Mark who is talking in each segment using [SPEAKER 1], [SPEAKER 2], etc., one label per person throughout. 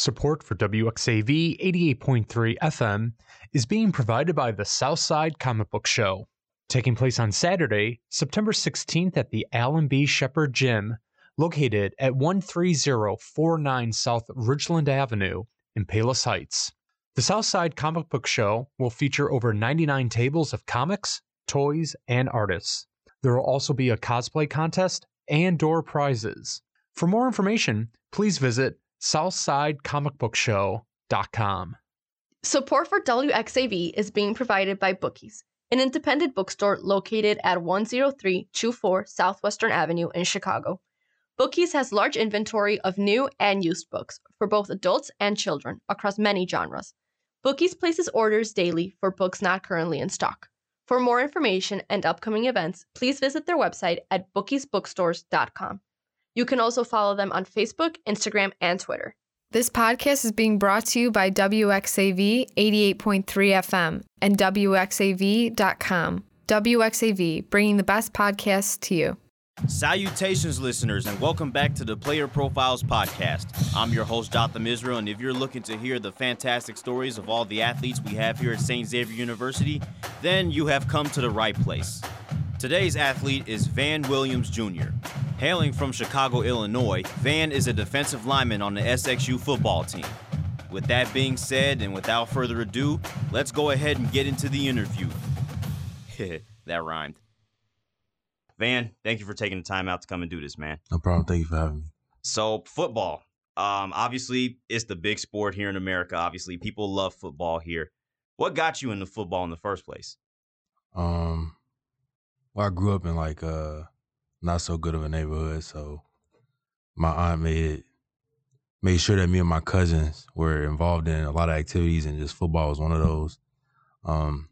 [SPEAKER 1] Support for WXAV 88.3 FM is being provided by the Southside Comic Book Show, taking place on Saturday, September 16th at the Allen B. Shepard Gym, located at 13049 South Ridgeland Avenue in Palos Heights. The Southside Comic Book Show will feature over 99 tables of comics, toys, and artists. There will also be a cosplay contest and door prizes. For more information, please visit southsidecomicbookshow.com.
[SPEAKER 2] Support for WXAV is being provided by Bookies, an independent bookstore located at 10324 Southwestern Avenue in Chicago. Bookies has large inventory of new and used books for both adults and children across many genres. Bookies places orders daily for books not currently in stock. For more information and upcoming events, please visit their website at bookiesbookstores.com. You can also follow them on Facebook, Instagram, and Twitter.
[SPEAKER 3] This podcast is being brought to you by WXAV 88.3 FM and WXAV.com. WXAV, bringing the best podcasts to you.
[SPEAKER 4] Salutations, listeners, and welcome back to the Player Profiles Podcast. I'm your host, Jotham Israel, and if you're looking to hear the fantastic stories of all the athletes we have here at St. Xavier University, then you have come to the right place. Today's athlete is Van Williams Jr. Hailing from Chicago, Illinois, Van is a defensive lineman on the SXU football team. With that being said, and without further ado, let's go ahead and get into the interview. that rhymed. Van, thank you for taking the time out to come and do this, man.
[SPEAKER 5] No problem. Thank you for having me.
[SPEAKER 4] So, football. Um, obviously, it's the big sport here in America. Obviously, people love football here. What got you into football in the first place?
[SPEAKER 5] Um, well, I grew up in like uh not so good of a neighborhood, so my aunt made made sure that me and my cousins were involved in a lot of activities, and just football was one of those. Um,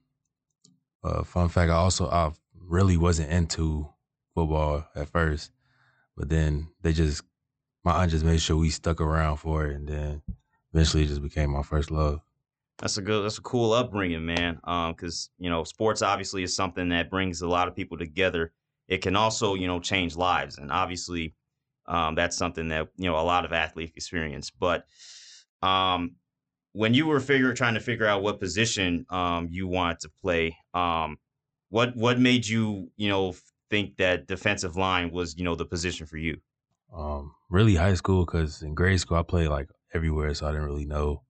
[SPEAKER 5] uh, fun fact: I also I really wasn't into football at first, but then they just my aunt just made sure we stuck around for it, and then eventually it just became my first love.
[SPEAKER 4] That's a good. That's a cool upbringing, man. Um, because you know, sports obviously is something that brings a lot of people together. It can also, you know, change lives, and obviously, um, that's something that you know a lot of athletes experience. But, um, when you were figuring, trying to figure out what position um you wanted to play, um, what what made you, you know, think that defensive line was, you know, the position for you?
[SPEAKER 5] Um, really high school because in grade school I played like everywhere, so I didn't really know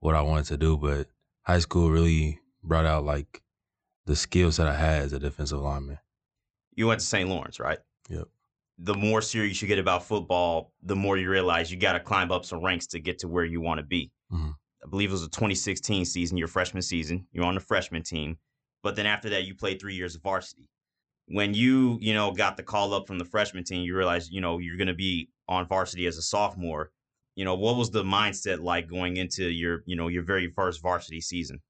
[SPEAKER 5] what I wanted to do, but high school really brought out like the skills that I had as a defensive lineman.
[SPEAKER 4] You went to St. Lawrence, right?
[SPEAKER 5] Yep.
[SPEAKER 4] The more serious you get about football, the more you realize you got to climb up some ranks to get to where you want to be.
[SPEAKER 5] Mhm.
[SPEAKER 4] I believe it was a 2016 season, your freshman season. You're on the freshman team, but then after that, you played three years of varsity. When you, you know, got the call up from the freshman team, you realized, you know, you're going to be on varsity as a sophomore you know what was the mindset like going into your you know your very first varsity season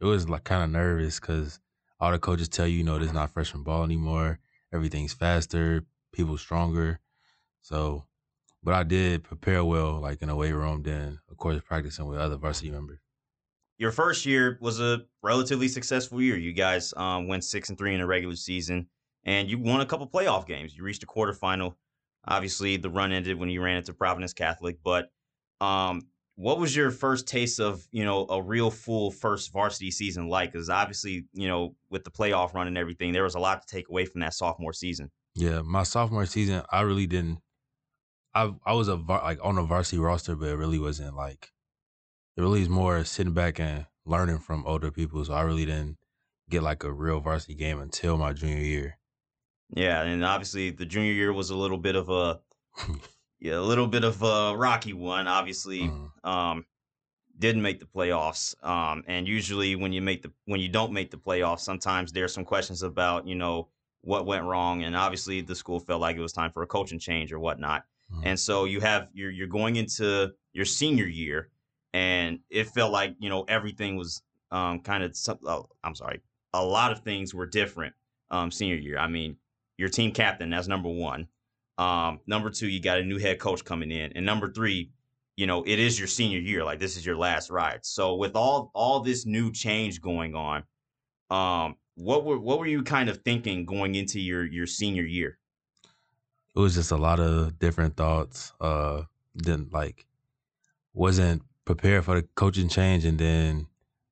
[SPEAKER 5] It was like kind of nervous because all the coaches tell you, you know, there's not freshman ball anymore. Everything's faster, people stronger. So, but I did prepare well, like in a weight room. Then, of course, practicing with other varsity members.
[SPEAKER 4] your first year was a relatively successful year you guys um, went six and three in the regular season and you won a couple playoff games you reached a quarterfinal obviously the run ended when you ran into providence catholic but um, what was your first taste of you know a real full first varsity season like because obviously you know with the playoff run and everything there was a lot to take away from that sophomore season
[SPEAKER 5] Yeah, my sophomore season, I really didn't. I I was a var, like on a varsity roster, but it really wasn't like. It really is more sitting back and learning from older people. So I really didn't get like a real varsity game until my junior year.
[SPEAKER 4] Yeah, and obviously the junior year was a little bit of a yeah, a little bit of a rocky one. Obviously,
[SPEAKER 5] Mhm.
[SPEAKER 4] um, didn't make the playoffs. Um, and usually when you make the when you don't make the playoffs, sometimes there's some questions about you know what went wrong. And obviously the school felt like it was time for a coaching change or whatnot.
[SPEAKER 5] Mhm.
[SPEAKER 4] And so you have you're you're going into your senior year, and it felt like you know everything was um, kind of uh, I'm sorry, a lot of things were different um, senior year. I mean, your team captain that's number one. Um, number two, you got a new head coach coming in, and number three, you know, it is your senior year. Like this is your last ride. So with all all this new change going on, um, what were what were you kind of thinking going into your your senior year?
[SPEAKER 5] it was just a lot of different thoughts. Uh, then like wasn't prepared for the coaching change, and then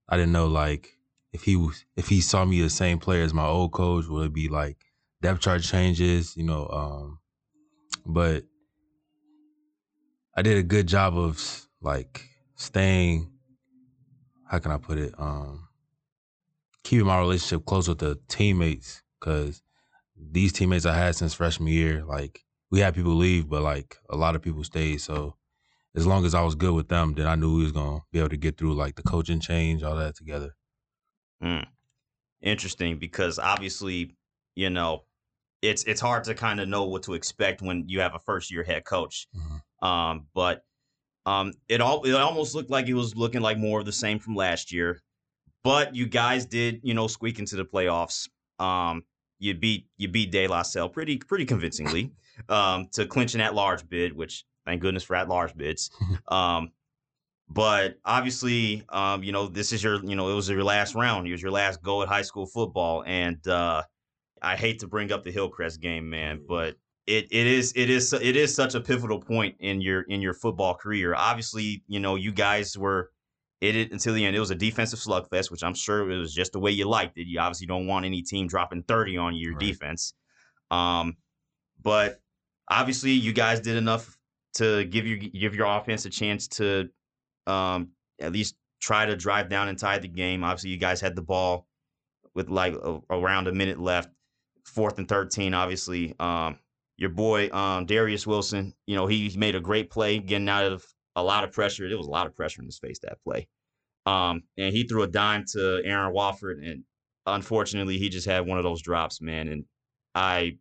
[SPEAKER 5] I didn't know like if he was if he saw me the same player as my old coach, would it be like depth chart changes, you know? Um, but I did a good job of like staying. How can I put it? Um, keeping my relationship close with the teammates because these teammates I had since freshman year, like we had people leave, but like a lot of people stayed. So as long as I was good with them, then I knew we was gonna be able to get through like the coaching change, all that together.
[SPEAKER 4] Mm. Interesting, because obviously, you know, it's it's hard to kind of know what to expect when you have a first year head coach.
[SPEAKER 5] Mhm.
[SPEAKER 4] Um, but um, it all it almost looked like it was looking like more of the same from last year. But you guys did, you know, squeak into the playoffs. Um, you beat you beat De La Salle pretty pretty convincingly um, to clinch an at large bid, which thank goodness for at large bids. um, but obviously, um, you know, this is your, you know, it was your last round. It was your last go at high school football, and uh, I hate to bring up the Hillcrest game, man, but it it is it is it is such a pivotal point in your in your football career. Obviously, you know, you guys were in it until the end. It was a defensive slugfest, which I'm sure it was just the way you liked it. You obviously don't want any team dropping 30 on your
[SPEAKER 5] Right.
[SPEAKER 4] defense. Um, but obviously, you guys did enough to give your give your offense a chance to um, at least try to drive down and tie the game. Obviously, you guys had the ball with like a, around a minute left, fourth and thirteen. Obviously, um, your boy um, Darius Wilson, you know, he made a great play getting out of a lot of pressure. There was a lot of pressure in his face that play, um, and he threw a dime to Aaron Wofford, and unfortunately, he just had one of those drops, man. And I,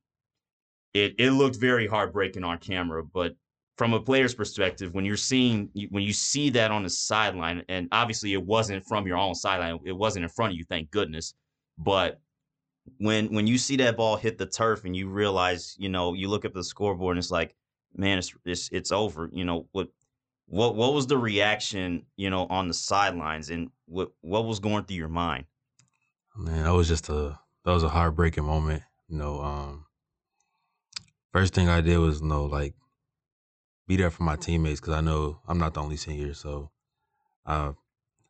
[SPEAKER 4] it it looked very heartbreaking on camera, but from a player's perspective, when you're seeing when you see that on the sideline, and obviously it wasn't from your own sideline, it wasn't in front of you, thank goodness. But when when you see that ball hit the turf and you realize, you know, you look up the scoreboard and it's like, man, it's it's it's over. You know what what what was the reaction, you know, on the sidelines, and what what was going through your mind?
[SPEAKER 5] Man, that was just a that was a heartbreaking moment. You know, um, first thing I did was you know like be there for my teammates because I know I'm not the only senior. So, uh,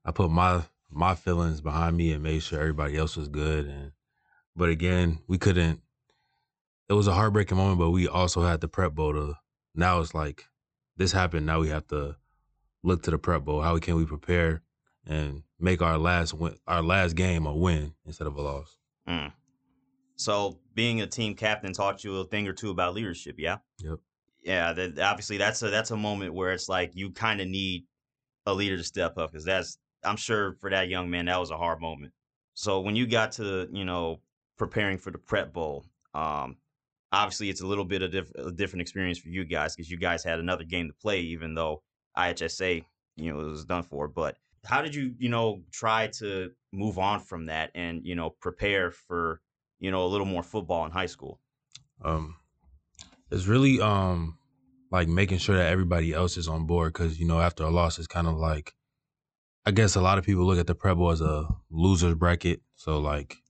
[SPEAKER 5] I put my my feelings behind me and made sure everybody else was good. And but again, we couldn't. It was a heartbreaking moment, but we also had the prep bowl to. Now it's like this happened. Now we have to look to the prep bowl. How can we prepare and make our last win, our last game a win instead of a loss?
[SPEAKER 4] Mm. So being a team captain taught you a thing or two about leadership, yeah.
[SPEAKER 5] Yep.
[SPEAKER 4] Yeah, that, obviously that's a that's a moment where it's like you kind of need a leader to step up because that's I'm sure for that young man that was a hard moment. So when you got to you know preparing for the prep bowl, um, obviously it's a little bit of diff- a different experience for you guys because you guys had another game to play, even though IHSA you know was done for. But how did you you know try to move on from that and you know prepare for you know a little more football in high school?
[SPEAKER 5] Um, it's really um like making sure that everybody else is on board because you know after a loss it's kind of like I guess a lot of people look at the prep bowl as a losers bracket. So like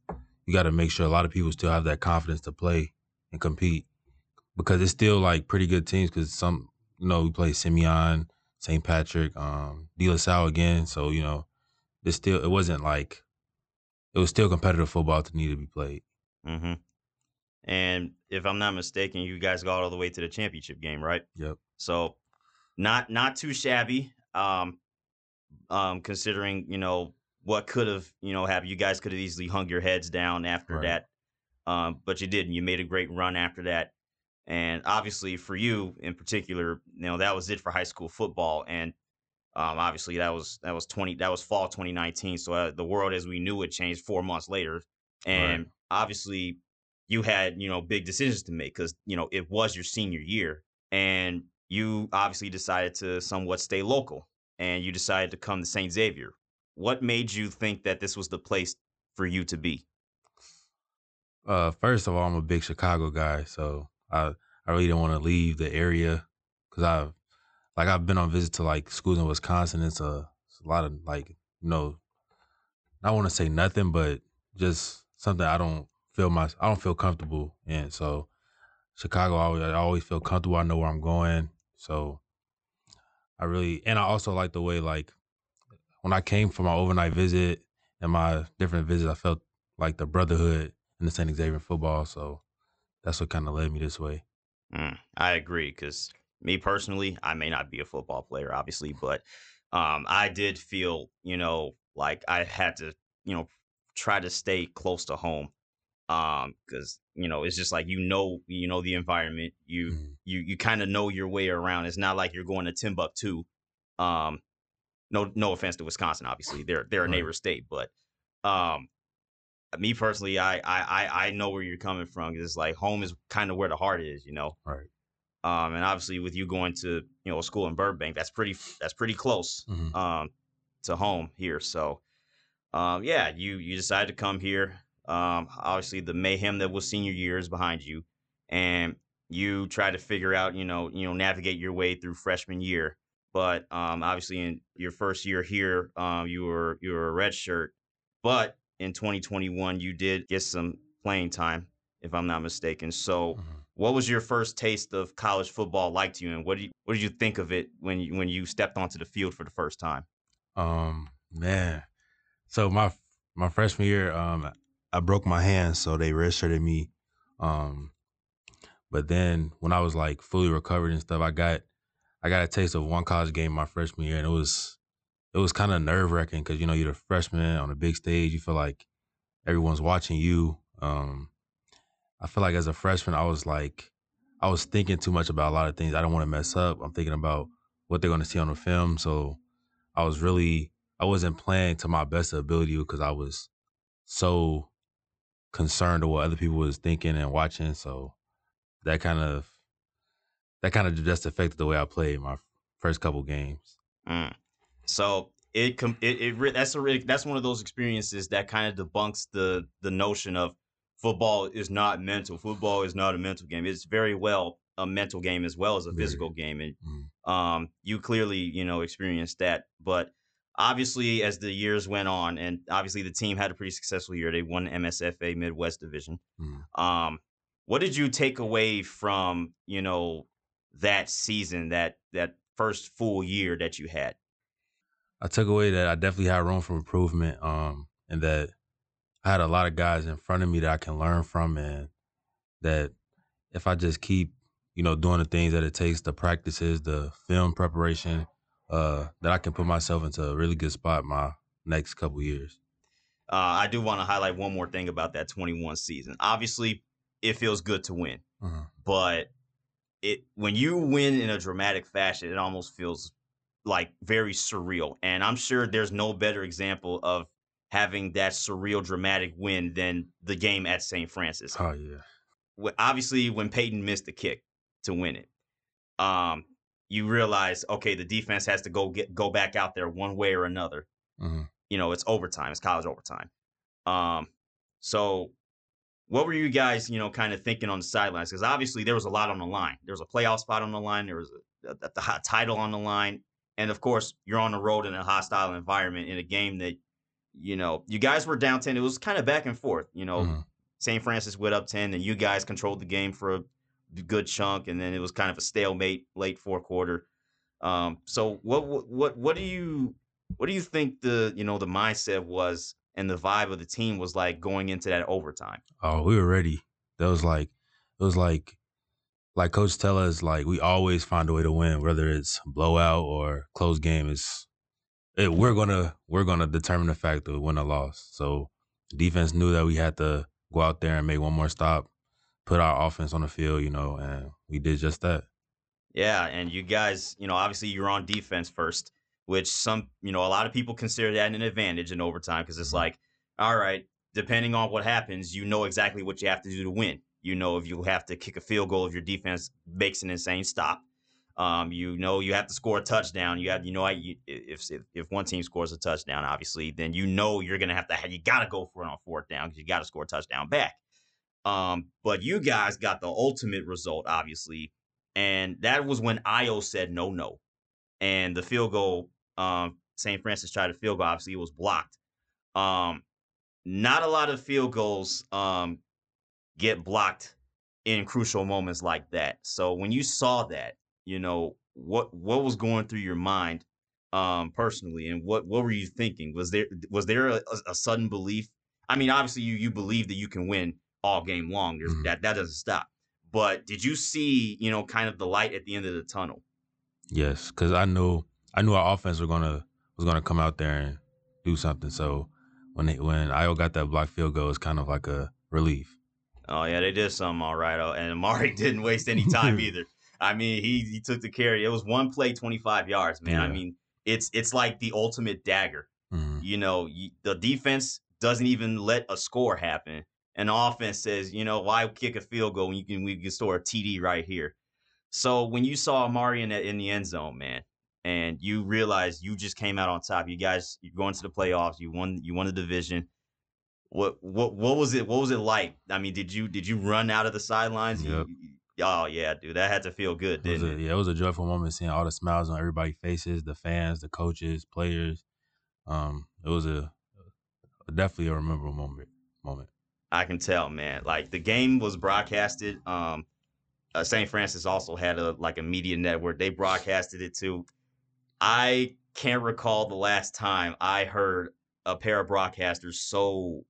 [SPEAKER 5] you got to make sure a lot of people still have that confidence to play and compete because it's still like pretty good teams because some you know we play Simeon, St. Patrick, um, De La Salle again. So you know it's still it wasn't like it was still competitive football to need to be played.
[SPEAKER 4] Mm-hmm. And if I'm not mistaken, you guys got all the way to the championship game, right?
[SPEAKER 5] Yep.
[SPEAKER 4] So not not too shabby. Um, um, considering you know what could have you know have you guys could have easily hung your heads down after
[SPEAKER 5] Right.
[SPEAKER 4] that, um, but you didn't. You made a great run after that, and obviously for you in particular, you know that was it for high school football, and um, obviously that was that was twenty that was fall 2019. So uh, the world as we knew it changed four months later, and obviously you had you know big decisions to make because you know it was your senior year. And you obviously decided to somewhat stay local. And you decided to come to st xavier what made you think that this was the place for you to be
[SPEAKER 5] Uh, first of all, I'm a big Chicago guy, so I I really didn't want to leave the area because I've like I've been on visit to like schools in Wisconsin. It's a, it's a lot of like you know, I want to say nothing, but just something I don't feel my I don't feel comfortable in. So Chicago, I always, I always feel comfortable. I know where I'm going, so I really and I also like the way like when I came for my overnight visit and my different visits, I felt like the brotherhood in the St. Xavier football. So that's what kind of led me this way.
[SPEAKER 4] Mm, I agree because me personally, I may not be a football player, obviously, but um, I did feel, you know, like I had to, you know, try to stay close to home um because you know it's just like you know you know the environment you
[SPEAKER 5] Mhm.
[SPEAKER 4] you you kind of know your way around it's not like you're going to timbuktu um no no offense to wisconsin obviously they're they're a
[SPEAKER 5] Right.
[SPEAKER 4] neighbor state but um me personally I I I I know where you're coming from it's like home is kind of where the heart is you know
[SPEAKER 5] Right.
[SPEAKER 4] um and obviously with you going to you know a school in burbank that's pretty that's pretty close
[SPEAKER 5] Mhm.
[SPEAKER 4] um to home here so um yeah you you decided to come here um obviously the mayhem that was senior year is behind you and you try to figure out you know you know navigate your way through freshman year but um obviously in your first year here um you were you were a red shirt but in 2021 you did get some playing time if i'm not mistaken so
[SPEAKER 5] Mhm.
[SPEAKER 4] what was your first taste of college football like to you and what do you what did you think of it when you when you stepped onto the field for the first time
[SPEAKER 5] Um, man. So my my freshman year, um, I broke my hand, so they redshirted me. Um, but then when I was like fully recovered and stuff, I got I got a taste of one college game my freshman year, and it was it was kind of nerve wracking because you know you're a freshman on a big stage. You feel like everyone's watching you. Um, I feel like as a freshman, I was like I was thinking too much about a lot of things. I don't want to mess up. I'm thinking about what they're going to see on the film, so I was really I wasn't playing to my best ability because I was so concerned of what other people was thinking and watching. So that kind of that kind of just affected the way I played my first couple games.
[SPEAKER 4] Mm. So it com- it, it re- that's a really, that's one of those experiences that kind of debunks the the notion of football is not mental. Football is not a mental game. It's very well a mental game as well as a physical game, and
[SPEAKER 5] Mm.
[SPEAKER 4] um, you clearly you know experienced that. But obviously, as the years went on, and obviously the team had a pretty successful year. They won MSFA Midwest Division.
[SPEAKER 5] Mm.
[SPEAKER 4] Um, what did you take away from you know that season, that that first full year that you had?
[SPEAKER 5] I took away that I definitely had room for improvement, um, and that I had a lot of guys in front of me that I can learn from, and that if I just keep, you know, doing the things that it takes, the practices, the film preparation, uh, that I can put myself into a really good spot my next couple years.
[SPEAKER 4] Uh, I do want to highlight one more thing about that 21 season. Obviously, it feels good to win,
[SPEAKER 5] Uh-huh.
[SPEAKER 4] but it when you win in a dramatic fashion, it almost feels like very surreal. And I'm sure there's no better example of having that surreal, dramatic win than the game at St. Francis.
[SPEAKER 5] Oh yeah.
[SPEAKER 4] Obviously, when Peyton missed the kick to win it, um, you realize, okay, the defense has to go get go back out there one way or another
[SPEAKER 5] Uh-huh.
[SPEAKER 4] you know, it's overtime, it's college overtime. Um, so what were you guys, you know, kind of thinking on the sidelines? Because obviously there was a lot on the line. There was a playoff spot on the line. There was a, a, the title on the line, and of course you're on the road in a hostile environment in a game that, you know, you guys were down ten. It was kind of back and forth. You know,
[SPEAKER 5] Mhm.
[SPEAKER 4] St. Francis went up ten, and you guys controlled the game for a good chunk, and then it was kind of a stalemate late fourth quarter. Um, so what what what what do you what do you think the you know the mindset was and the vibe of the team was like going into that overtime?
[SPEAKER 5] Oh, we were ready. That was like it was like like coach tell us like we always find a way to win, whether it's blowout or close game. It's it, we're gonna we're gonna determine the fact of win or loss. So defense knew that we had to go out there and make one more stop, put our offense on the field, you know, and we did just that.
[SPEAKER 4] Yeah, and you guys, you know, obviously you're on defense first, which some, you know, a lot of people consider that an advantage in overtime because it's
[SPEAKER 5] Mhm.
[SPEAKER 4] like, all right, depending on what happens, you know exactly what you have to do to win. You know if you have to kick a field goal if your defense makes an insane stop. Um, you know you have to score a touchdown. You have, you know, you, if, if if one team scores a touchdown, obviously, then you know you're gonna have to, you got to go for it on fourth down because you got to score a touchdown back. Um, but you guys got the ultimate result, obviously, and that was when Io said no, no, and the field goal. Um, St. Francis tried a field goal. Obviously, it was blocked. Um, not a lot of field goals um get blocked in crucial moments like that. So when you saw that, you know, what what was going through your mind um personally and what what were you thinking was there was there a, a sudden belief i mean obviously you you believe that you can win all game long There's,
[SPEAKER 5] Mhm.
[SPEAKER 4] that that doesn't stop but did you see you know kind of the light at the end of the tunnel
[SPEAKER 5] Yes, because I knew I knew our offense was gonna was gonna come out there and do something. So when they, when Io got that block field goal, it's kind of like a relief.
[SPEAKER 4] oh yeah they did something all right oh, and amari didn't waste any time either i mean he he took the carry it was one play 25 yards man i mean it's it's like the ultimate dagger
[SPEAKER 5] Mhm.
[SPEAKER 4] you know, you, the defense doesn't even let a score happen. And the offense says, you know, why kick a field goal when you can we can store a TD right here. So when you saw Amari in the, in the end zone, man, and you realize you just came out on top, you guys you're going to the playoffs, you won you won the division. What what what was it? What was it like? I mean, did you did you run out of the sidelines?
[SPEAKER 5] Yep.
[SPEAKER 4] you- oh yeah, dude, that had to feel good,
[SPEAKER 5] It
[SPEAKER 4] didn't
[SPEAKER 5] a,
[SPEAKER 4] it?
[SPEAKER 5] yeah, it was a joyful moment seeing all the smiles on everybody's faces, the fans, the coaches, players. Um, it was a, definitely a memorable moment. Moment.
[SPEAKER 4] I can tell, man. Like the game was broadcasted. Um, uh, St. Francis also had a like a media network. They broadcasted it too. I can't recall the last time I heard a pair of broadcasters so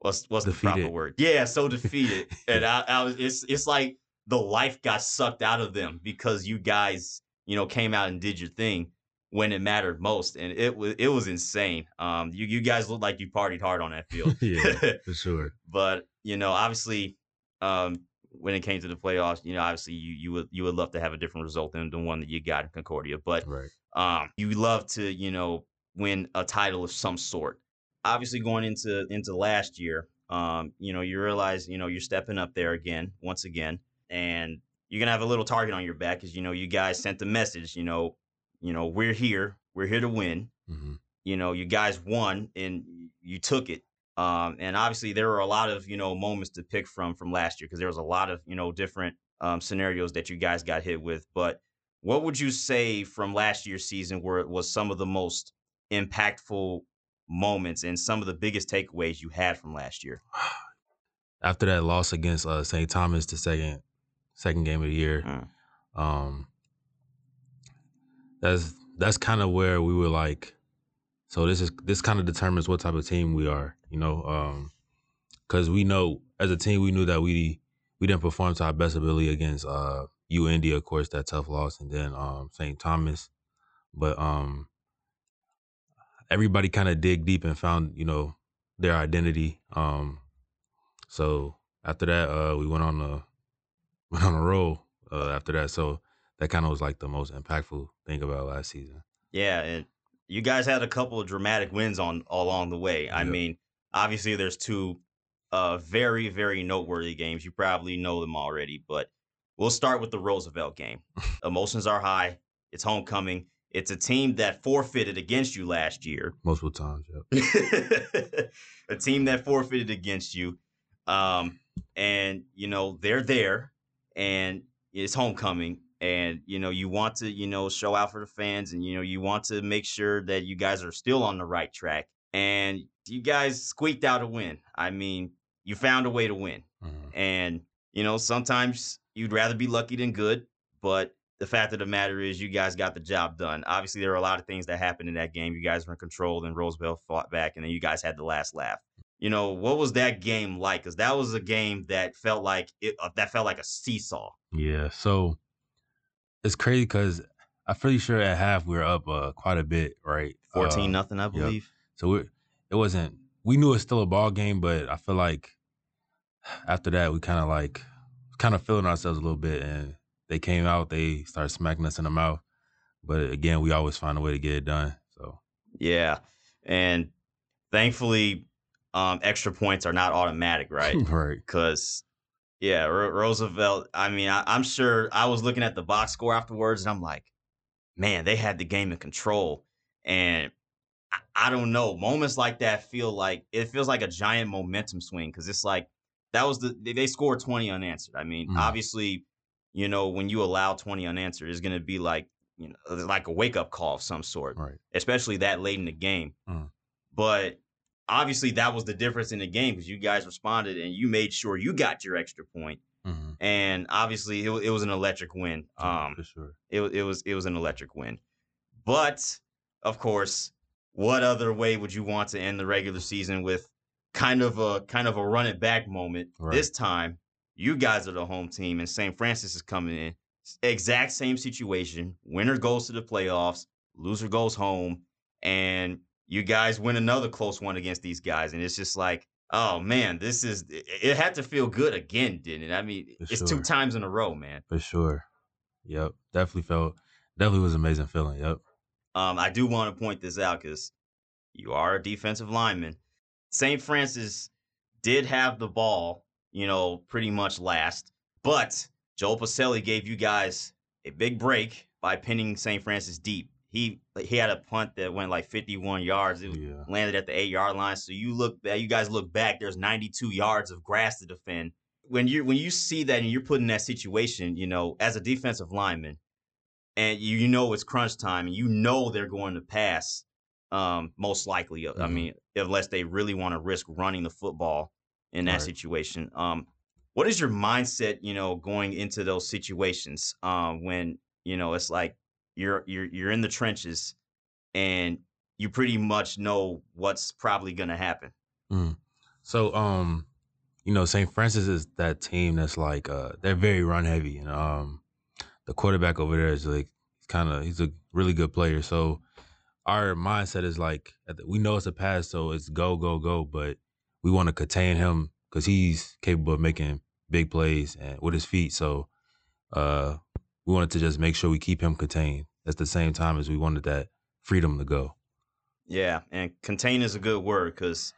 [SPEAKER 4] what's what's the proper
[SPEAKER 5] Defeated.
[SPEAKER 4] word? Yeah, so defeated. and I, I was it's it's like the life got sucked out of them because you guys, you know, came out and did your thing when it mattered most. And it was it was insane. Um you you guys looked like you partied hard on that field.
[SPEAKER 5] yeah, for sure.
[SPEAKER 4] but you know, obviously, um, when it came to the playoffs, you know, obviously you you would you would love to have a different result than the one that you got in Concordia, but
[SPEAKER 5] Right.
[SPEAKER 4] Um, you love to you know win a title of some sort. Obviously, going into into last year, um, you know, you realize you know you're stepping up there again, once again, and you're gonna have a little target on your back because you know you guys sent the message, you know, you know we're here, we're here to win
[SPEAKER 5] hmm
[SPEAKER 4] you know, you guys won and you took it. Um, and obviously there were a lot of, you know, moments to pick from from last year because there was a lot of, you know, different um, scenarios that you guys got hit with. But what would you say from last year's season where it was some of the most impactful moments and some of the biggest takeaways you had from last year?
[SPEAKER 5] After that loss against uh, St. Thomas, the second second game of the year,
[SPEAKER 4] Mm.
[SPEAKER 5] um, that's that's kind of where we were like, so this is this kind of determines what type of team we are, you know, um, because we know as a team we knew that we we didn't perform to our best ability against uh UIndy, of course, that tough loss, and then um St. Thomas, but um everybody kind of dig deep and found you know their identity. Um, so after that, uh, we went on a went on a roll. Uh, after that, so that kind of was like the most impactful thing about last season.
[SPEAKER 4] Yeah, and you guys had a couple of dramatic wins on along the way. I mean, obviously there's two uh very very noteworthy games. You probably know them already, but we'll start with the Roosevelt game. Emotions are high. It's homecoming. It's a team that forfeited against you last year.
[SPEAKER 5] Multiple times. Yep.
[SPEAKER 4] a team that forfeited against you. Um, and you know, they're there and it's homecoming. And you know, you want to, you know, show out for the fans and you know, you want to make sure that you guys are still on the right track. And you guys squeaked out a win. I mean, you found a way to win.
[SPEAKER 5] Mhm.
[SPEAKER 4] And, you know, sometimes you'd rather be lucky than good, but the fact of the matter is you guys got the job done. Obviously, there were a lot of things that happened in that game. You guys were in control, then Roosevelt fought back, and then you guys had the last laugh. You know, what was that game like? Because that was a game that felt like it uh, that felt like a seesaw.
[SPEAKER 5] Yeah. So it's crazy because I'm pretty sure at half we were up uh, quite a bit, right?
[SPEAKER 4] 14
[SPEAKER 5] Uh,
[SPEAKER 4] nothing, I believe.
[SPEAKER 5] So we it wasn't. We knew it was still a ball game, but I feel like after that we kind of like kind of feeling ourselves a little bit, and they came out. They started smacking us in the mouth, but again, we always find a way to get it done. So
[SPEAKER 4] Yeah. And thankfully, um, extra points are not automatic, right?
[SPEAKER 5] right.
[SPEAKER 4] because yeah, Ro- Roosevelt. I mean, I, I'm sure I was looking at the box score afterwards, and I'm like, man, they had the game in control, and I, I don't know. Moments like that feel like it feels like a giant momentum swing because it's like that was the they- they scored 20 unanswered. I mean,
[SPEAKER 5] Mm.
[SPEAKER 4] obviously, you know, when you allow 20 unanswered, it's gonna be like you know like a wake up call of some sort
[SPEAKER 5] Right.
[SPEAKER 4] especially that late in the game.
[SPEAKER 5] Mm.
[SPEAKER 4] But obviously, that was the difference in the game because you guys responded and you made sure you got your extra point.
[SPEAKER 5] Mhm.
[SPEAKER 4] and obviously it, it was an electric win. Um,
[SPEAKER 5] for sure.
[SPEAKER 4] it, it was it was an electric win. But of course, what other way would you want to end the regular season with kind of a kind of a run it back moment?
[SPEAKER 5] Right.
[SPEAKER 4] This time, you guys are the home team, and St. Francis is coming in. Exact same situation. Winner goes to the playoffs, loser goes home, and you guys win another close one against these guys, and it's just like. Oh man, this is it it had to feel good again, didn't it? I mean,
[SPEAKER 5] For
[SPEAKER 4] it's two times in a row, man.
[SPEAKER 5] For sure. Yep. Definitely felt definitely was an amazing feeling. Yep.
[SPEAKER 4] Um, I do want to point this out because you are a defensive lineman. St. Francis did have the ball, you know, pretty much last, but Joel Pacelli gave you guys a big break by pinning St. Francis deep. He he had a punt that went like 51 yards. It
[SPEAKER 5] Yeah.
[SPEAKER 4] landed at the eight yard line. So you look you guys look back. There's 92 yards of grass to defend. When you when you see that and you're put in that situation, you know, as a defensive lineman, and you, you know it's crunch time, and you know they're going to pass, um, most likely. I
[SPEAKER 5] Mhm.
[SPEAKER 4] mean, unless they really want to risk running the football in that
[SPEAKER 5] Right.
[SPEAKER 4] situation. Um, what is your mindset, you know, going into those situations? Um, when you know it's like you're you're you're in the trenches, and you pretty much know what's probably going to happen.
[SPEAKER 5] Mm. So, um, you know, St. Francis is that team that's like uh they're very run heavy, and um, the quarterback over there is like kind of he's a really good player. So, our mindset is like we know it's a pass, so it's go go go, but we want to contain him because he's capable of making big plays and with his feet. So, uh, we wanted to just make sure we keep him contained at the same time as we wanted that freedom to go.
[SPEAKER 4] Yeah, and contain is a good word because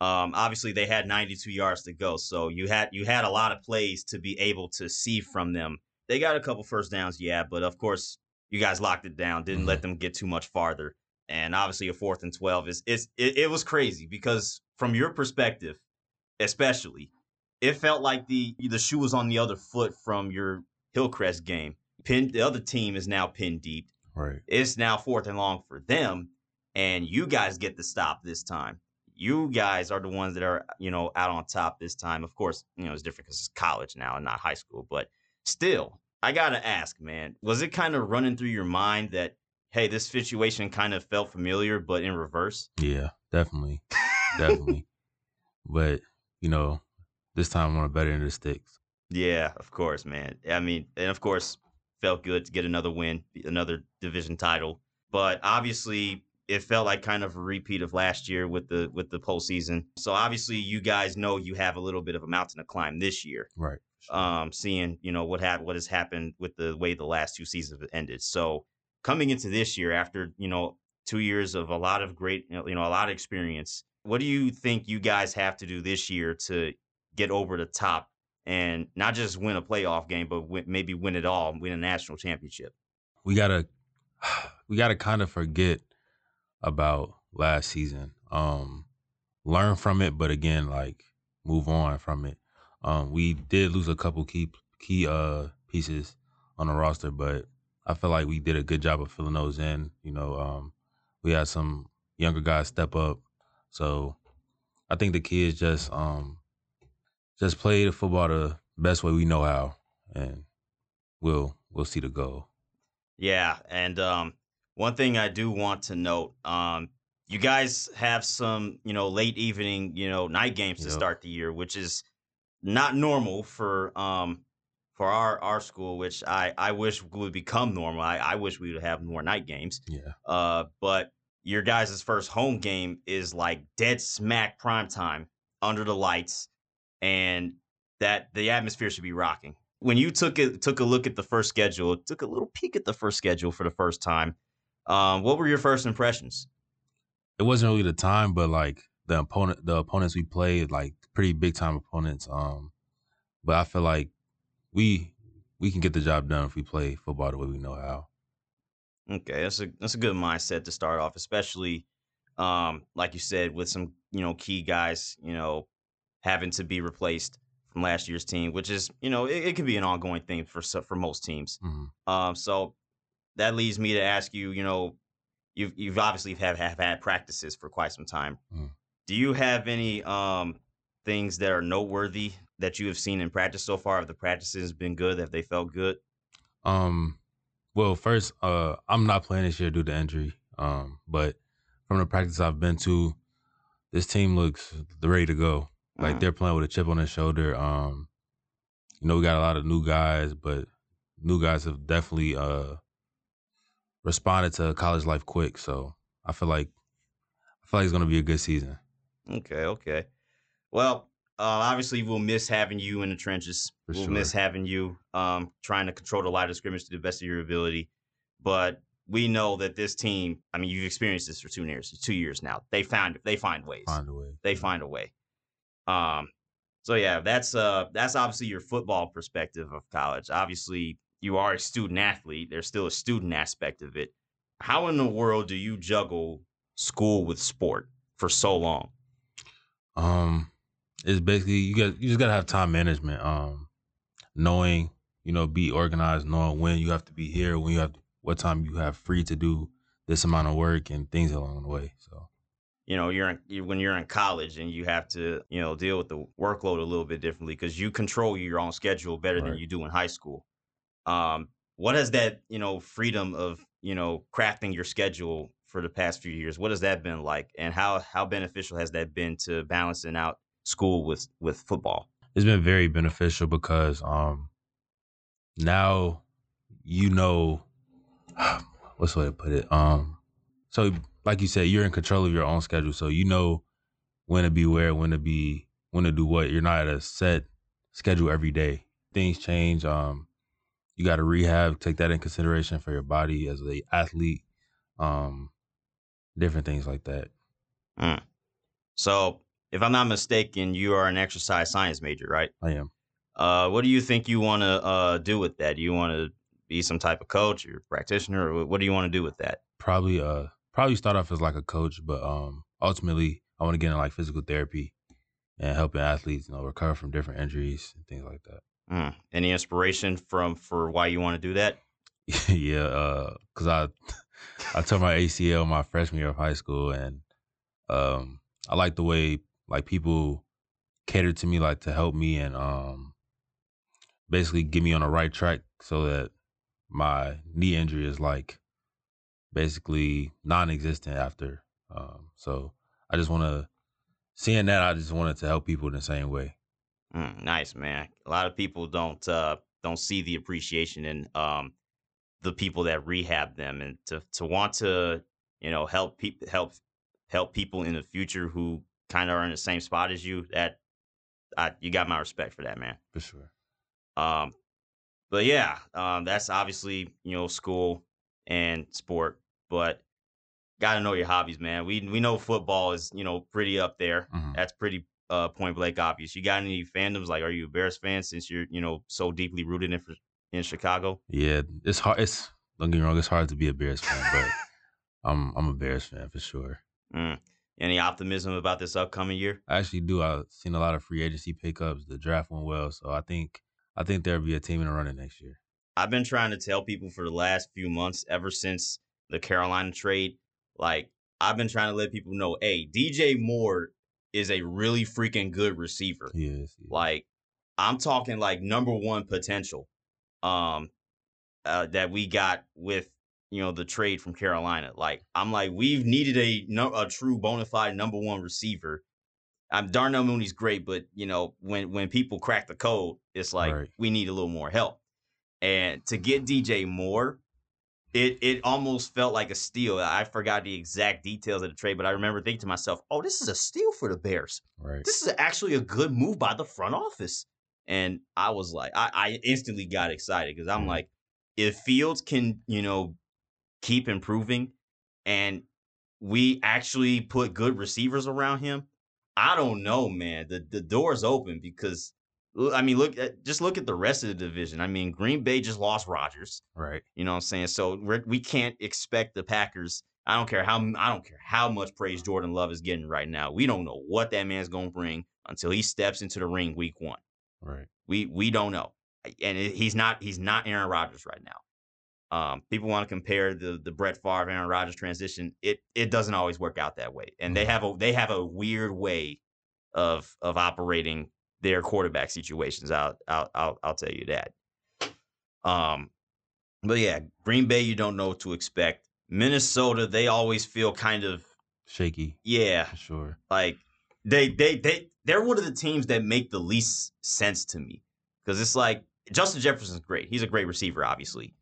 [SPEAKER 4] um, obviously they had 92 yards to go, so you had you had a lot of plays to be able to see from them. They got a couple first downs, yeah, but of course you guys locked it down, didn't let mm-hmm. them get too much farther, and obviously a fourth and 12 is is it, it was crazy because from your perspective, especially, it felt like the the shoe was on the other foot from your Hillcrest game. Pin the other team is now pinned deep
[SPEAKER 5] Right.
[SPEAKER 4] it's now fourth and long for them, and you guys get the stop this time. You guys are the ones that are, you know, out on top this time. Of course, you know, it's different because it's college now and not high school, but still, I gotta ask, man, was it kind of running through your mind that, hey, this situation kind of felt familiar, but in reverse?
[SPEAKER 5] Yeah, definitely. definitely. But, you know, this time I'm on a better end of the sticks.
[SPEAKER 4] Yeah, of course, man. I mean, and of course, felt good to get another win, another division title. But obviously, it felt like kind of a repeat of last year with the with the postseason. So obviously, you guys know you have a little bit of a mountain to climb this year.
[SPEAKER 5] Right. Sure.
[SPEAKER 4] Um, seeing you know what had what has happened with the way the last two seasons have ended. So coming into this year, after you know two years of a lot of great, you know, you know a lot of experience, what do you think you guys have to do this year to get over the top and not just win a playoff game, but win, maybe win it all, win a national championship.
[SPEAKER 5] we gotta we gotta kind of forget about last season. Um learn from it, but again, like move on from it. Um we did lose a couple key key uh pieces on the roster, but I feel like we did a good job of filling those in. You know, um we had some younger guys step up. So I think the kids just um just play the football the best way we know how and we'll we'll see the goal.
[SPEAKER 4] Yeah, and um, one thing I do want to note, um, you guys have some, you know, late evening, you know, night games to start the year, which is not normal for um for our our school, which I I wish would become normal. I, I wish we would have more night games.
[SPEAKER 5] Yeah.
[SPEAKER 4] Uh, but your guys' first home game is like dead smack prime time under the lights, and that the atmosphere should be rocking. When you took it took a look at the first schedule, took a little peek at the first schedule for the first time. Um, what were your first impressions?
[SPEAKER 5] it wasn't really the time, but like the opponent, the opponents we played, like pretty big time opponents. Um, but I feel like we we can get the job done if we play football the way we know how.
[SPEAKER 4] Okay, that's a that's a good mindset to start off, especially um, like you said, with some you know key guys, you know, having to be replaced from last year's team, which is you know it, it can be an ongoing thing for for most teams.
[SPEAKER 5] Mhm.
[SPEAKER 4] Um, so that leads me to ask you, you know, you've you've obviously have have had practices for quite some time.
[SPEAKER 5] Mm.
[SPEAKER 4] Do you have any um things that are noteworthy that you have seen in practice so far? Have the practices been good? Have they felt good?
[SPEAKER 5] Um, well, first, uh, I'm not playing this year due to injury. Um, but from the practice I've been to, this team looks ready to go. Like
[SPEAKER 4] Mhm.
[SPEAKER 5] they're playing with a chip on their shoulder. Um, you know, we got a lot of new guys, but new guys have definitely uh responded to college life quick. So I feel like I feel like it's gonna be a good season.
[SPEAKER 4] Okay, okay. Well, uh, obviously we'll miss having you in the trenches.
[SPEAKER 5] For
[SPEAKER 4] we'll
[SPEAKER 5] sure.
[SPEAKER 4] miss having you um, trying to control the line of scrimmage to the best of your ability. But we know that this team. I mean, you've experienced this for two years. Two years now. They find they find ways.
[SPEAKER 5] Find a way.
[SPEAKER 4] They find a way. Um. So yeah, that's uh that's obviously your football perspective of college. Obviously, you are a student athlete. There's still a student aspect of it. How in the world do you juggle school with sport for so long?
[SPEAKER 5] Um, it's basically you got you just gotta have time management. Um, knowing you know be organized, knowing when you have to be here, when you have what time you have free to do this amount of work and things along the way. So
[SPEAKER 4] you know you're, in, when you're in college and you have to you know deal with the workload a little bit differently because you control your own schedule better than you do in high school um what has that you know freedom of you know crafting your schedule for the past few years what has that been like and how how beneficial has that been to balancing out school with with football.
[SPEAKER 5] It's been very beneficial because um now you know what's the way to put it? Um so like you said you're in control of your own schedule. So you know when to be where when to be when to do what. You're not at a set schedule every day. Things change um you got to rehab take that in consideration for your body as a athlete um different things like that.
[SPEAKER 4] Mm. so if i'm not mistaken you are an exercise science major right
[SPEAKER 5] i am
[SPEAKER 4] uh what do you think you want to uh do with that do you want to be some type of coach or practitioner or what do you want to do with that
[SPEAKER 5] probably uh probably start off as like a coach, but um ultimately I want to get in like physical therapy and helping athletes, you know, recover from different injuries and things like that.
[SPEAKER 4] Mm. Any inspiration from for why you want to do that?
[SPEAKER 5] yeah, uh, cause I I tore my ACL my freshman year of high school, and um I like the way like people cater to me, like to help me and um basically get me on the right track so that my knee injury is like basically non-existent after. Um, so I just want to seeing that I just wanted to help people in the same way.
[SPEAKER 4] Mm, nice man. A lot of people don't uh don't see the appreciation in um the people that rehab them and to to want to you know help people help help people in the future who kind of are in the same spot as you. That I you got my respect for that man.
[SPEAKER 5] For sure.
[SPEAKER 4] Um, but yeah, um, that's obviously you know school and sport, but gotta know your hobbies, man. We we know football is you know pretty up there.
[SPEAKER 5] Mhm.
[SPEAKER 4] That's pretty uh, point blank obvious. You got any fandoms? Like, are you a Bears fan since you're you know so deeply rooted in in Chicago?
[SPEAKER 5] Yeah, it's hard. It's don't get me wrong. It's hard to be a Bears fan, but I'm I'm a Bears fan for sure.
[SPEAKER 4] Mm. Any optimism about this upcoming year?
[SPEAKER 5] I actually do. I've seen a lot of free agency pickups. The draft went well, so I think I think there'll be a team in the running next year.
[SPEAKER 4] I've been trying to tell people for the last few months, ever since the Carolina trade, like I've been trying to let people know, hey, DJ Moore is a really freaking good receiver.
[SPEAKER 5] He is.
[SPEAKER 4] Like I'm talking like number one potential um uh, that we got with you know the trade from Carolina. Like I'm like we've needed a a true bona fide number one receiver. Um, Darnell Mooney's great, but you know when when people crack the code, it's like
[SPEAKER 5] Right.
[SPEAKER 4] we need a little more help. And to get DJ Moore, it it almost felt like a steal. I forgot the exact details of the trade, but I remember thinking to myself, "Oh, this is a steal for the Bears."
[SPEAKER 5] right.
[SPEAKER 4] this is actually a good move by the front office. And I was like, I, I instantly got excited because I'm
[SPEAKER 5] Mhm.
[SPEAKER 4] like, if Fields can, you know, keep improving and we actually put good receivers around him, I don't know, man. The the door's open because I mean, look at just look at the rest of the division. I mean, Green Bay just lost Rodgers.
[SPEAKER 5] Right.
[SPEAKER 4] You know what I'm saying? So we're, we can't expect the Packers. I don't care how I don't care how much praise Jordan Love is getting right now. We don't know what that man's going to bring until he steps into the ring week 1.
[SPEAKER 5] Right.
[SPEAKER 4] We we don't know. And he's not he's not Aaron Rodgers right now. Um, people want to compare the the Brett Favre Aaron Rodgers transition. It it doesn't always work out that way. And they
[SPEAKER 5] Mhm.
[SPEAKER 4] have a they have a weird way of of operating their quarterback situations. I'll I'll I'll, I'll tell you that. Um, but yeah, Green Bay, you don't know what to expect. Minnesota, they always feel kind of
[SPEAKER 5] Shaky,
[SPEAKER 4] yeah,
[SPEAKER 5] sure.
[SPEAKER 4] like they they they they're one of the teams that make the least sense to me because it's like Justin Jefferson's great. He's a great receiver, obviously,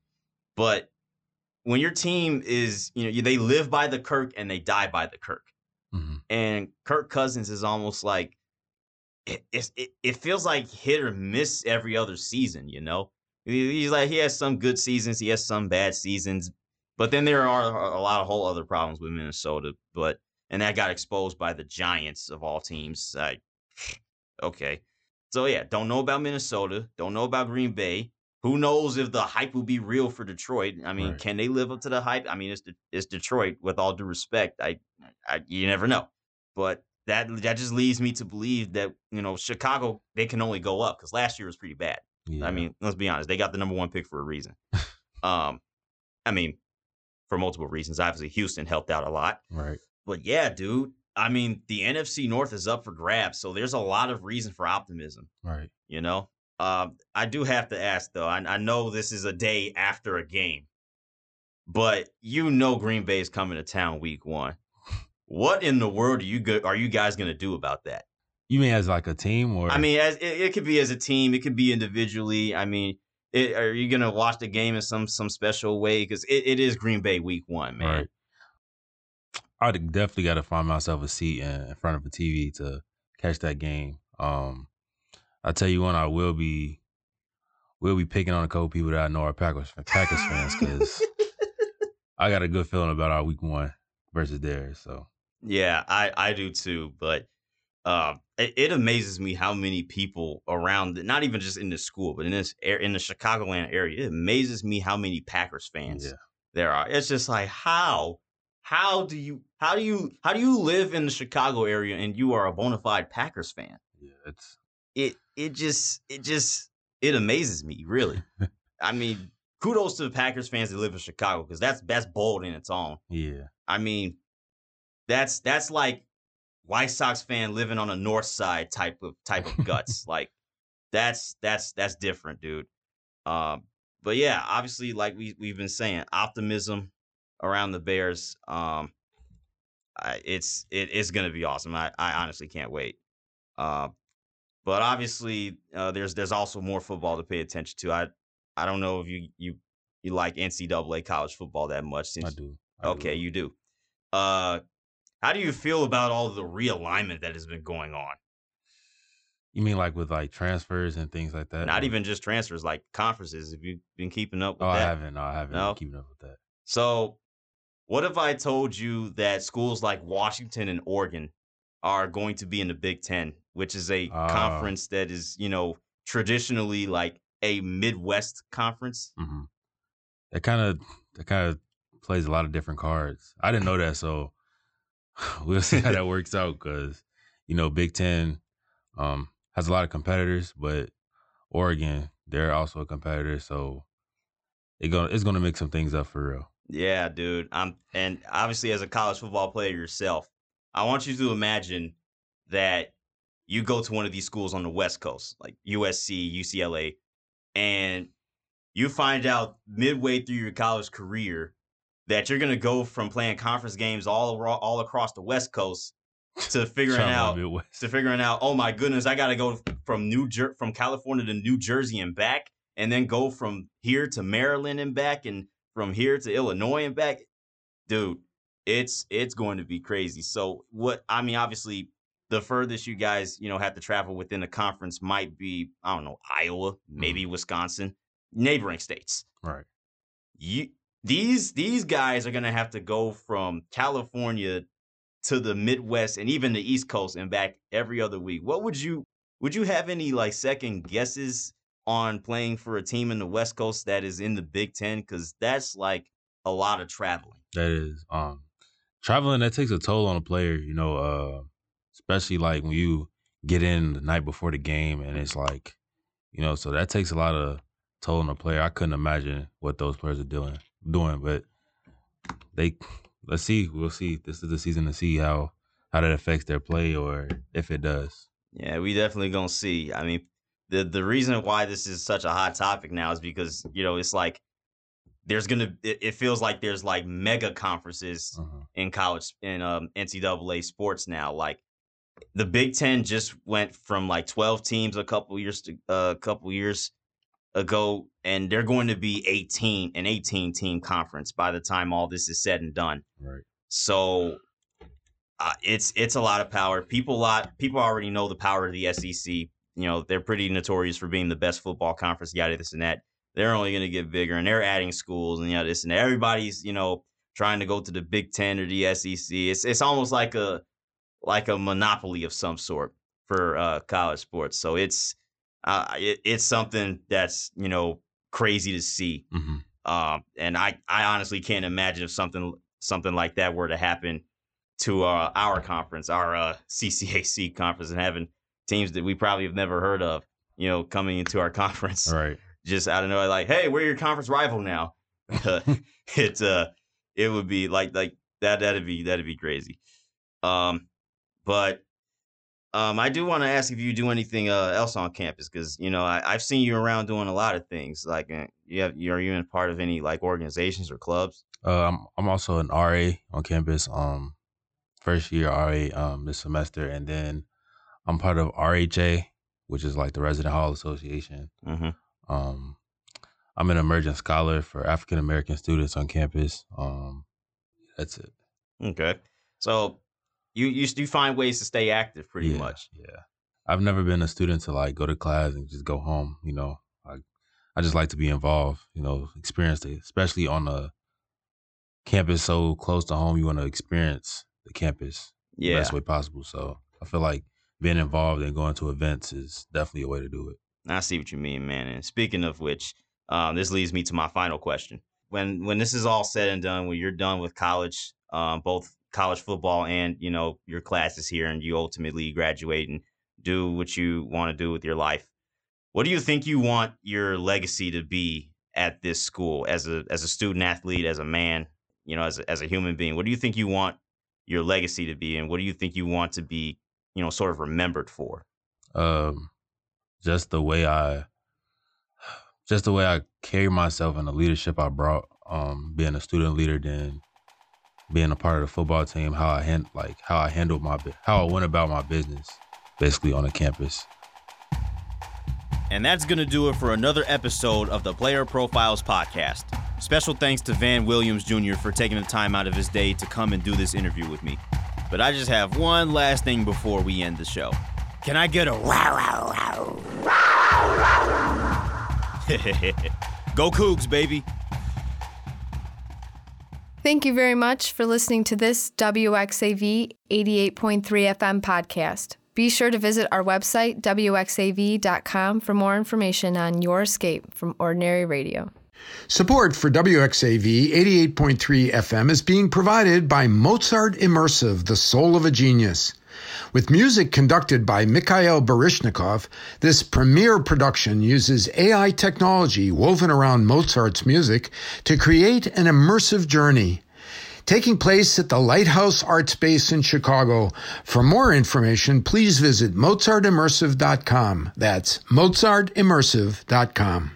[SPEAKER 4] but when your team is you know they live by the Kirk and they die by the Kirk,
[SPEAKER 5] hmm
[SPEAKER 4] and Kirk Cousins is almost like it, it, it feels like hit or miss every other season. You know, he's like he has some good seasons, he has some bad seasons, but then there are a lot of whole other problems with Minnesota. But and that got exposed by the Giants of all teams. Like, okay, so yeah, don't know about Minnesota, don't know about Green Bay. Who knows if the hype will be real for Detroit? I mean,
[SPEAKER 5] Right.
[SPEAKER 4] can they live up to the hype? I mean, it's it's Detroit. With all due respect, I, I you never know. But that that just leads me to believe that you know Chicago they can only go up because last year was pretty bad.
[SPEAKER 5] Yeah.
[SPEAKER 4] I mean, let's be honest, they got the number one pick for a reason. um, I mean, for multiple reasons. Obviously, Houston helped out a lot.
[SPEAKER 5] right.
[SPEAKER 4] But yeah, dude. I mean, the NFC North is up for grabs, so there's a lot of reason for optimism.
[SPEAKER 5] Right.
[SPEAKER 4] You know, um, I do have to ask though. I, I know this is a day after a game, but you know Green Bay is coming to town week one. What in the world are you go- are you guys gonna do about that?
[SPEAKER 5] You mean as like a team or?
[SPEAKER 4] I mean, as it, it could be as a team, it could be individually. I mean, it, are you gonna watch the game in some some special way? Because it, it is Green Bay week one, man.
[SPEAKER 5] Right. I'd definitely got to find myself a seat in, in front of a TV to catch that game. Um, I tell you one, I will be, will be picking on a couple people that I know are Packers Packers fans because I got a good feeling about our week one versus theirs. So
[SPEAKER 4] Yeah, I I do too, but uh, it, it amazes me how many people around, not even just in the school, but in this air in the Chicagoland area, it amazes me how many Packers fans
[SPEAKER 5] yeah,
[SPEAKER 4] there are. It's just like how how do you how do you how do you live in the Chicago area and you are a bona fide Packers fan?
[SPEAKER 5] yeah, it's
[SPEAKER 4] It it just it just it amazes me really. I mean, kudos to the Packers fans that live in Chicago because that's that's bold in its own.
[SPEAKER 5] yeah,
[SPEAKER 4] I mean, that's that's like White Sox fan living on the north side type of type of guts. like that's that's that's different, dude. Um, but yeah, obviously, like we we've been saying, optimism around the Bears. Um, I, it's it is gonna be awesome. I I honestly can't wait. Uh, but obviously, uh, there's there's also more football to pay attention to. I I don't know if you you you like NCAA college football that much. Since
[SPEAKER 5] I do. I do.
[SPEAKER 4] Okay, you do. Uh, how do you feel about all the realignment that has been going on?
[SPEAKER 5] You mean like with like transfers and things like that?
[SPEAKER 4] Not
[SPEAKER 5] or-
[SPEAKER 4] even just transfers, like conferences. Have you been keeping up with
[SPEAKER 5] Oh, I
[SPEAKER 4] that?
[SPEAKER 5] haven't. No, I haven't
[SPEAKER 4] No?
[SPEAKER 5] been keeping up with that.
[SPEAKER 4] So, what if I told you that schools like Washington and Oregon are going to be in the Big Ten, which is a
[SPEAKER 5] Ah.
[SPEAKER 4] conference that is, you know, traditionally like a Midwest conference?
[SPEAKER 5] hmm That kind of that kind of plays a lot of different cards. I didn't know that, so we'll see how that works out. Because you know, Big Ten um, has a lot of competitors, but Oregon they're also a competitor, so it going it's gonna mix some things up for real.
[SPEAKER 4] Yeah, dude. I'm and obviously as a college football player yourself, I want you to imagine that you go to one of these schools on the West Coast, like USC, UCLA, and you find out midway through your college career that you're gonna go from playing conference games all all across the West Coast to figuring out to figuring out, oh my goodness, I got to go from New Jer- from California to New Jersey and back, and then go from here to Maryland and back, and from here to Illinois and back. Dude, it's it's going to be crazy. So what? I mean, obviously, the furthest you guys you know have to travel within the conference might be I don't know Iowa, maybe Wisconsin, neighboring states
[SPEAKER 5] right.
[SPEAKER 4] you these these guys are gonna have to go from California to the Midwest and even the East Coast and back every other week. What would you would you have any like second guesses on playing for a team in the West Coast that is in the Big Ten? Because that's like a lot of traveling.
[SPEAKER 5] That is um traveling that takes a toll on a player, you know, uh especially like when you get in the night before the game and it's like, you know, so that takes a lot of toll on a player. I couldn't imagine what those players are doing doing, but they let's see, we'll see. This is the season to see how how that affects their play or if it does.
[SPEAKER 4] Yeah, we definitely gonna see. I mean, the the reason why this is such a hot topic now is because you know it's like there's gonna it, it feels like there's like mega conferences
[SPEAKER 5] Uh-huh.
[SPEAKER 4] in college in um NCAA sports now. Like the Big Ten just went from like 12 teams a couple years to uh, a couple years ago, and they're going to be 18 an 18 team conference by the time all this is said and done.
[SPEAKER 5] Right.
[SPEAKER 4] So uh, it's it's a lot of power. People lot people already know the power of the SEC. You know they're pretty notorious for being the best football conference. Yada this and that. They're only going to get bigger, and they're adding schools and you know this and that. Everybody's you know trying to go to the Big Ten or the SEC. It's it's almost like a like a monopoly of some sort for uh, college sports. So it's uh, it, it's something that's you know crazy to see.
[SPEAKER 5] hmm
[SPEAKER 4] Um, and I, I honestly can't imagine if something something like that were to happen to uh, our conference, our uh, CCAC conference, and having teams that we probably have never heard of, you know, coming into our conference
[SPEAKER 5] Right.
[SPEAKER 4] just out of nowhere, like, hey, we're your conference rival now. it's uh, it would be like like that. That'd be that'd be crazy. Um, but um, I do want to ask if you do anything uh, else on campus because you know I, I've seen you around doing a lot of things. Like, uh, you have, are you in part of any like organizations or clubs?
[SPEAKER 5] Uh, I'm I'm also an RA on campus. Um, first year RA um this semester, and then I'm part of RHA, which is like the Resident Hall Association.
[SPEAKER 4] Mm-hmm.
[SPEAKER 5] Um, I'm an emergent scholar for African American students on campus. Um, that's it.
[SPEAKER 4] Okay, so you you you find ways to stay active pretty
[SPEAKER 5] Yeah,
[SPEAKER 4] much.
[SPEAKER 5] Yeah. I've never been a student to like go to class and just go home. You know, like I just like to be involved. You know, experience it, especially on a campus so close to home. You want to experience the campus the best way possible. So I feel like being involved and going to events is definitely a way to do it.
[SPEAKER 4] I see what you mean, man. And speaking of which, um, this leads me to my final question. When when this is all said and done, when you're done with college, um, both college football and you know your classes here, and you ultimately graduate and do what you want to do with your life, what do you think you want your legacy to be at this school as a as a student athlete, as a man, you know, as a, as a human being? What do you think you want your legacy to be, and what do you think you want to be, you know, sort of remembered for?
[SPEAKER 5] Um, just the way I, just the way I carry myself and the leadership I brought. Um, being a student leader, then being a part of the football team, how I hand like how I handled my how I went about my business, basically on the campus.
[SPEAKER 4] And that's going to do it for another episode of the Player Profiles Podcast. Special thanks to Van Williams Jr. for taking the time out of his day to come and do this interview with me. But I just have one last thing before we end the show. Can I get a wow, wow, wow? Go Cougs, baby.
[SPEAKER 3] Thank you very much for listening to this WXAV 88.3 FM podcast. Be sure to visit our website, WXAV.com, for more information on your escape from ordinary radio.
[SPEAKER 6] Support for WXAV 88.3 FM is being provided by Mozart Immersive, the soul of a genius. With music conducted by Mikhail Baryshnikov, this premier production uses AI technology woven around Mozart's music to create an immersive journey. Taking place at the Lighthouse Art Space in Chicago. For more information, please visit mozartimmersive.com. That's mozartimmersive.com.